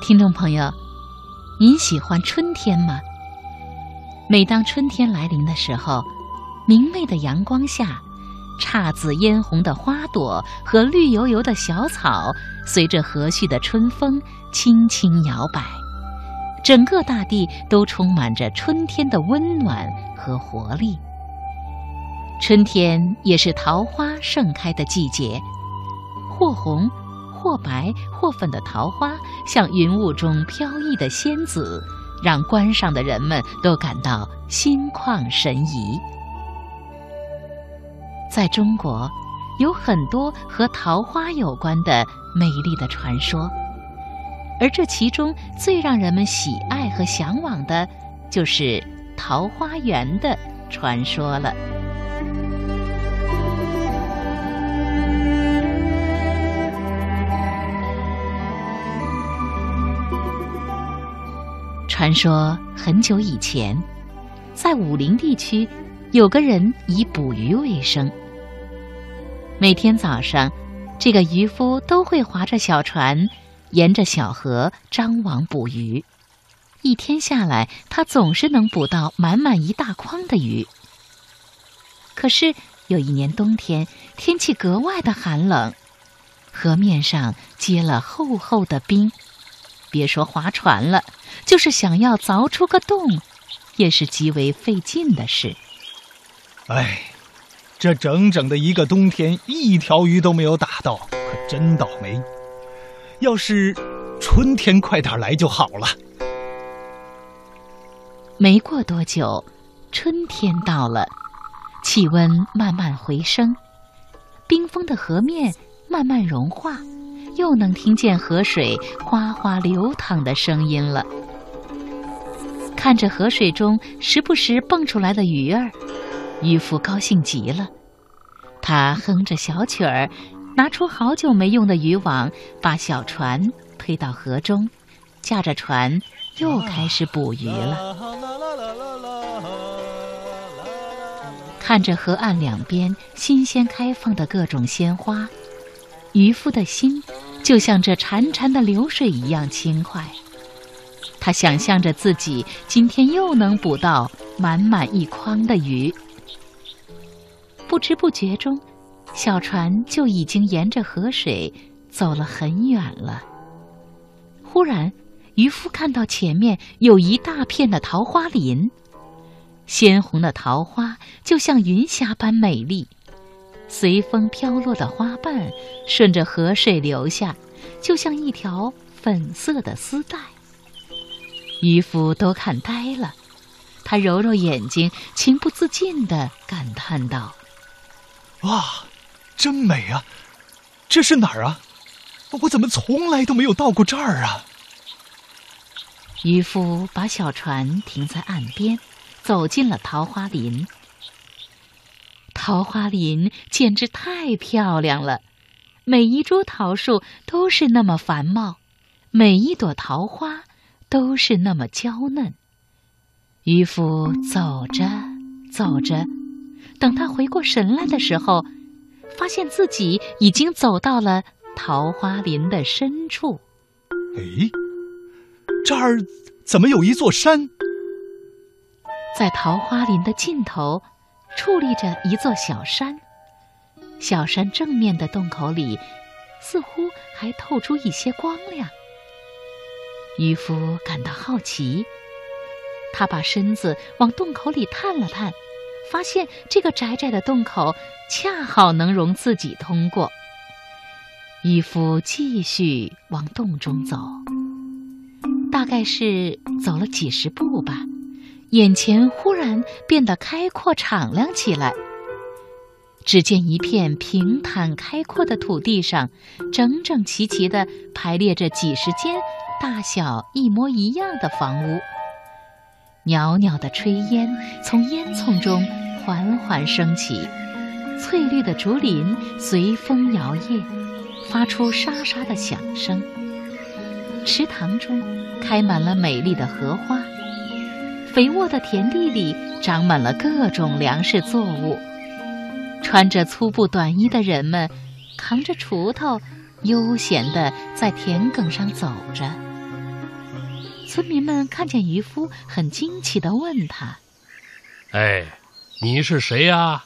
听众朋友，您喜欢春天吗？每当春天来临的时候，明媚的阳光下，姹紫嫣红的花朵和绿油油的小草，随着和煦的春风轻轻摇摆，整个大地都充满着春天的温暖和活力。春天也是桃花盛开的季节，或红。或白或粉的桃花，像云雾中飘逸的仙子，让观赏的人们都感到心旷神怡。在中国，有很多和桃花有关的美丽的传说，而这其中最让人们喜爱和向往的，就是桃花源的传说了。传说很久以前，在武陵地区，有个人以捕鱼为生。每天早上，这个渔夫都会划着小船，沿着小河张网捕鱼。一天下来，他总是能捕到满满一大筐的鱼。可是有一年冬天，天气格外的寒冷，河面上结了厚厚的冰。别说划船了，就是想要凿出个洞，也是极为费劲的事。哎，这整整的一个冬天，一条鱼都没有打到，可真倒霉。要是春天快点来就好了。没过多久，春天到了，气温慢慢回升，冰封的河面慢慢融化。又能听见河水哗哗流淌的声音了。看着河水中时不时蹦出来的鱼儿，渔夫高兴极了。他哼着小曲儿，拿出好久没用的渔网，把小船推到河中，驾着船又开始捕鱼了。看着河岸两边新鲜开放的各种鲜花。渔夫的心就像这潺潺的流水一样轻快，他想象着自己今天又能捕到满满一筐的鱼。不知不觉中，小船就已经沿着河水走了很远了。忽然，渔夫看到前面有一大片的桃花林，鲜红的桃花就像云霞般美丽。随风飘落的花瓣顺着河水流下，就像一条粉色的丝带。渔夫都看呆了，他揉揉眼睛，情不自禁地感叹道：“哇，真美啊！这是哪儿啊？我怎么从来都没有到过这儿啊？”渔夫把小船停在岸边，走进了桃花林。桃花林简直太漂亮了，每一株桃树都是那么繁茂，每一朵桃花都是那么娇嫩。渔夫走着走着，等他回过神来的时候，发现自己已经走到了桃花林的深处。哎，这儿怎么有一座山？在桃花林的尽头。矗立着一座小山，小山正面的洞口里，似乎还透出一些光亮。渔夫感到好奇，他把身子往洞口里探了探，发现这个窄窄的洞口恰好能容自己通过。渔夫继续往洞中走，大概是走了几十步吧。眼前忽然变得开阔敞亮起来。只见一片平坦开阔的土地上，整整齐齐地排列着几十间大小一模一样的房屋。袅袅的炊烟从烟囱中缓缓升起，翠绿的竹林随风摇曳，发出沙沙的响声。池塘中开满了美丽的荷花。肥沃的田地里长满了各种粮食作物，穿着粗布短衣的人们扛着锄头，悠闲地在田埂上走着。村民们看见渔夫，很惊奇地问他：“哎，你是谁呀？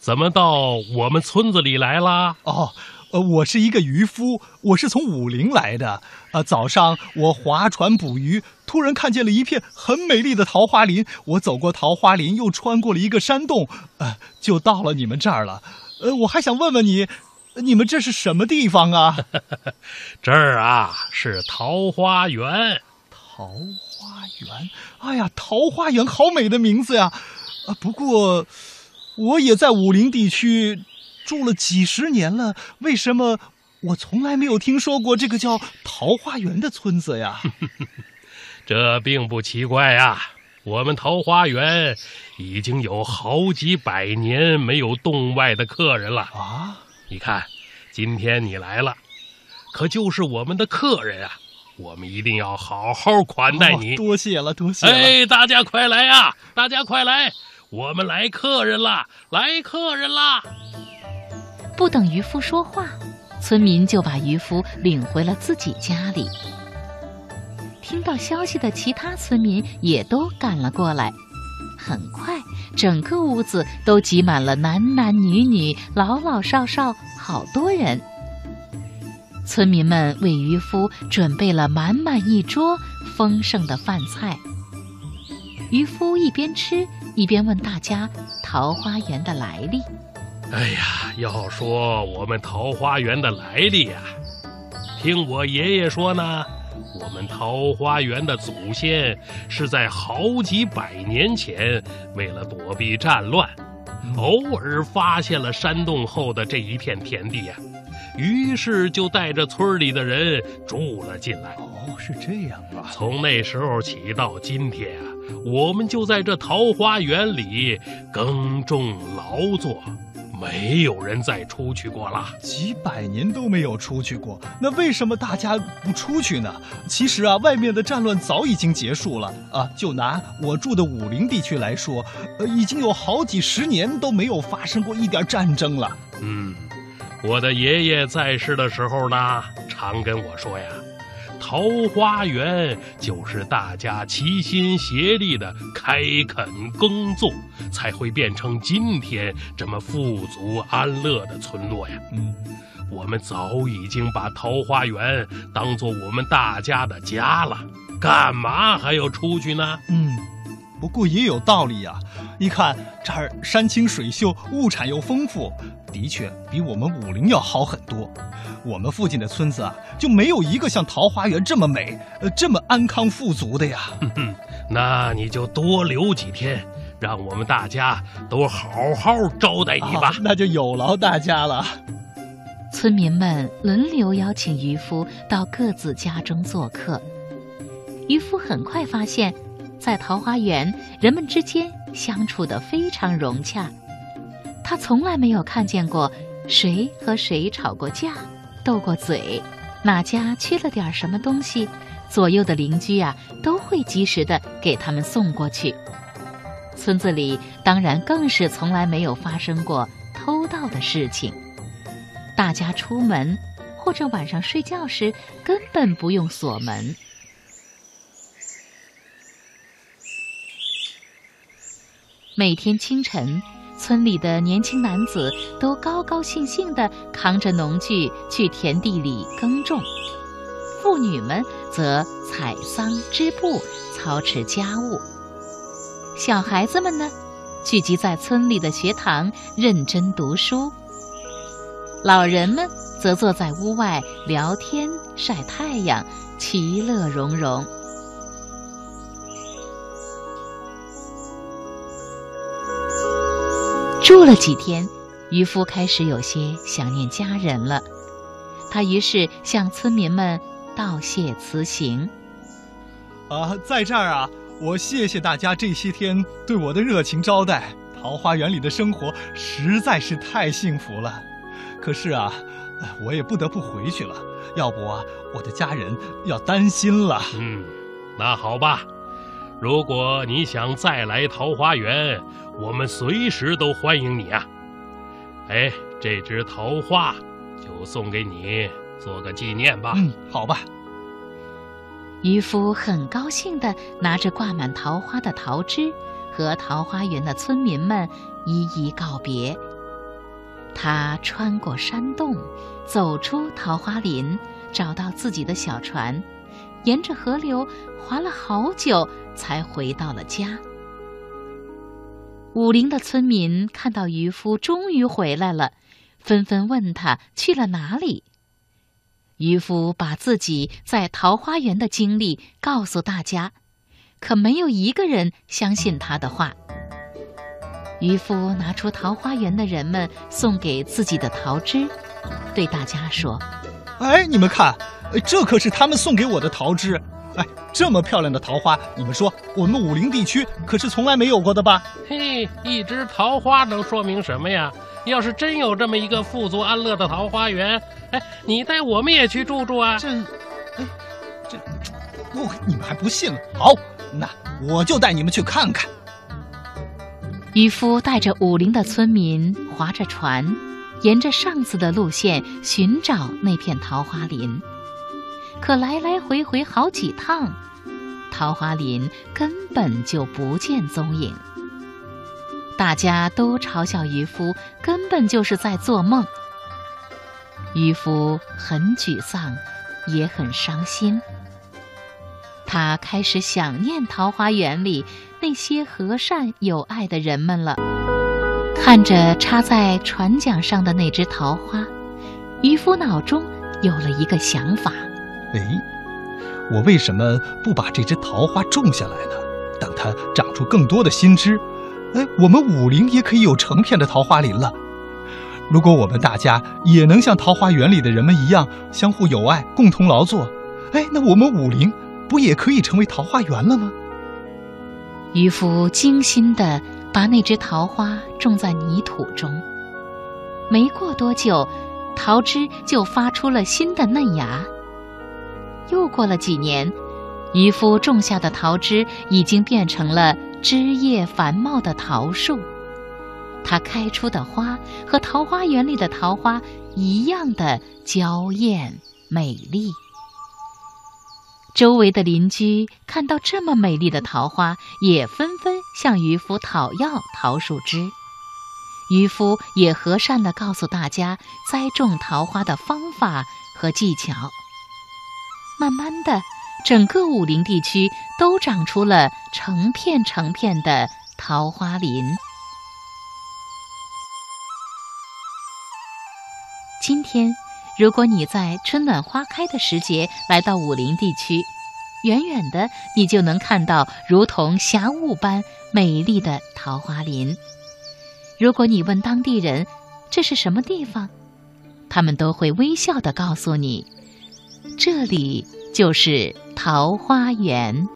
怎么到我们村子里来啦？”哦。呃，我是一个渔夫，我是从武陵来的。呃，早上我划船捕鱼，突然看见了一片很美丽的桃花林。我走过桃花林，又穿过了一个山洞，呃，就到了你们这儿了。呃，我还想问问你，你们这是什么地方啊？这儿啊，是桃花源。桃花源，哎呀，桃花源，好美的名字呀！啊，不过我也在武陵地区。住了几十年了，为什么我从来没有听说过这个叫桃花源的村子呀？这并不奇怪呀，我们桃花源已经有好几百年没有洞外的客人了啊！你看，今天你来了，可就是我们的客人啊，我们一定要好好款待你。多谢了，多谢了！哎，大家快来呀！大家快来，我们来客人了，来客人啦！不等渔夫说话，村民就把渔夫领回了自己家里。听到消息的其他村民也都赶了过来。很快，整个屋子都挤满了男男女女、老老少少，好多人。村民们为渔夫准备了满满一桌丰盛的饭菜。渔夫一边吃一边问大家桃花源的来历。哎呀，要说我们桃花源的来历呀，听我爷爷说呢，我们桃花源的祖先是在好几百年前，为了躲避战乱，偶尔发现了山洞后的这一片田地呀，于是就带着村里的人住了进来。哦，是这样啊。从那时候起到今天啊，我们就在这桃花源里耕种劳作。没有人再出去过了，几百年都没有出去过。那为什么大家不出去呢？其实啊，外面的战乱早已经结束了啊。就拿我住的武陵地区来说，呃，已经有好几十年都没有发生过一点战争了。嗯，我的爷爷在世的时候呢，常跟我说呀。桃花源就是大家齐心协力的开垦耕作，才会变成今天这么富足安乐的村落呀。嗯，我们早已经把桃花源当做我们大家的家了，干嘛还要出去呢？嗯，不过也有道理呀。一看这儿山清水秀，物产又丰富，的确比我们武陵要好很多。我们附近的村子啊，就没有一个像桃花源这么美，呃，这么安康富足的呀。哼哼那你就多留几天，让我们大家都好好招待你吧。那就有劳大家了。村民们轮流邀请渔夫到各自家中做客。渔夫很快发现，在桃花源，人们之间相处得非常融洽。他从来没有看见过谁和谁吵过架。斗过嘴，哪家缺了点什么东西，左右的邻居啊都会及时的给他们送过去。村子里当然更是从来没有发生过偷盗的事情。大家出门或者晚上睡觉时根本不用锁门。每天清晨。村里的年轻男子都高高兴兴地扛着农具去田地里耕种，妇女们则采桑织布、操持家务。小孩子们呢，聚集在村里的学堂认真读书。老人们则坐在屋外聊天、晒太阳，其乐融融。住了几天，渔夫开始有些想念家人了。他于是向村民们道谢辞行。啊，在这儿啊，我谢谢大家这些天对我的热情招待。桃花源里的生活实在是太幸福了。可是啊，我也不得不回去了，要不啊，我的家人要担心了。嗯，那好吧。如果你想再来桃花源，我们随时都欢迎你啊！哎，这枝桃花就送给你，做个纪念吧。嗯，好吧。渔夫很高兴地拿着挂满桃花的桃枝，和桃花源的村民们一一告别。他穿过山洞，走出桃花林，找到自己的小船，沿着河流划了好久，才回到了家。武陵的村民看到渔夫终于回来了，纷纷问他去了哪里。渔夫把自己在桃花源的经历告诉大家，可没有一个人相信他的话。渔夫拿出桃花源的人们送给自己的桃枝，对大家说：“哎，你们看，这可是他们送给我的桃枝。哎，这么漂亮的桃花，你们说我们武陵地区可是从来没有过的吧？嘿，一枝桃花能说明什么呀？要是真有这么一个富足安乐的桃花源，哎，你带我们也去住住啊？这，哎，这，我你们还不信了？好，那我就带你们去看看。”渔夫带着武陵的村民划着船，沿着上次的路线寻找那片桃花林。可来来回回好几趟，桃花林根本就不见踪影。大家都嘲笑渔夫根本就是在做梦。渔夫很沮丧，也很伤心。他开始想念桃花源里那些和善有爱的人们了。看着插在船桨上的那枝桃花，渔夫脑中有了一个想法：哎，我为什么不把这枝桃花种下来呢？等它长出更多的新枝，哎，我们武陵也可以有成片的桃花林了。如果我们大家也能像桃花源里的人们一样相互友爱、共同劳作，哎，那我们武陵……不也可以成为桃花源了吗？渔夫精心地把那只桃花种在泥土中，没过多久，桃枝就发出了新的嫩芽。又过了几年，渔夫种下的桃枝已经变成了枝叶繁茂的桃树，它开出的花和桃花源里的桃花一样的娇艳美丽。周围的邻居看到这么美丽的桃花，也纷纷向渔夫讨要桃树枝。渔夫也和善地告诉大家栽种桃花的方法和技巧。慢慢的，整个武陵地区都长出了成片成片的桃花林。今天。如果你在春暖花开的时节来到武陵地区，远远的你就能看到如同霞雾般美丽的桃花林。如果你问当地人这是什么地方，他们都会微笑的告诉你，这里就是桃花源。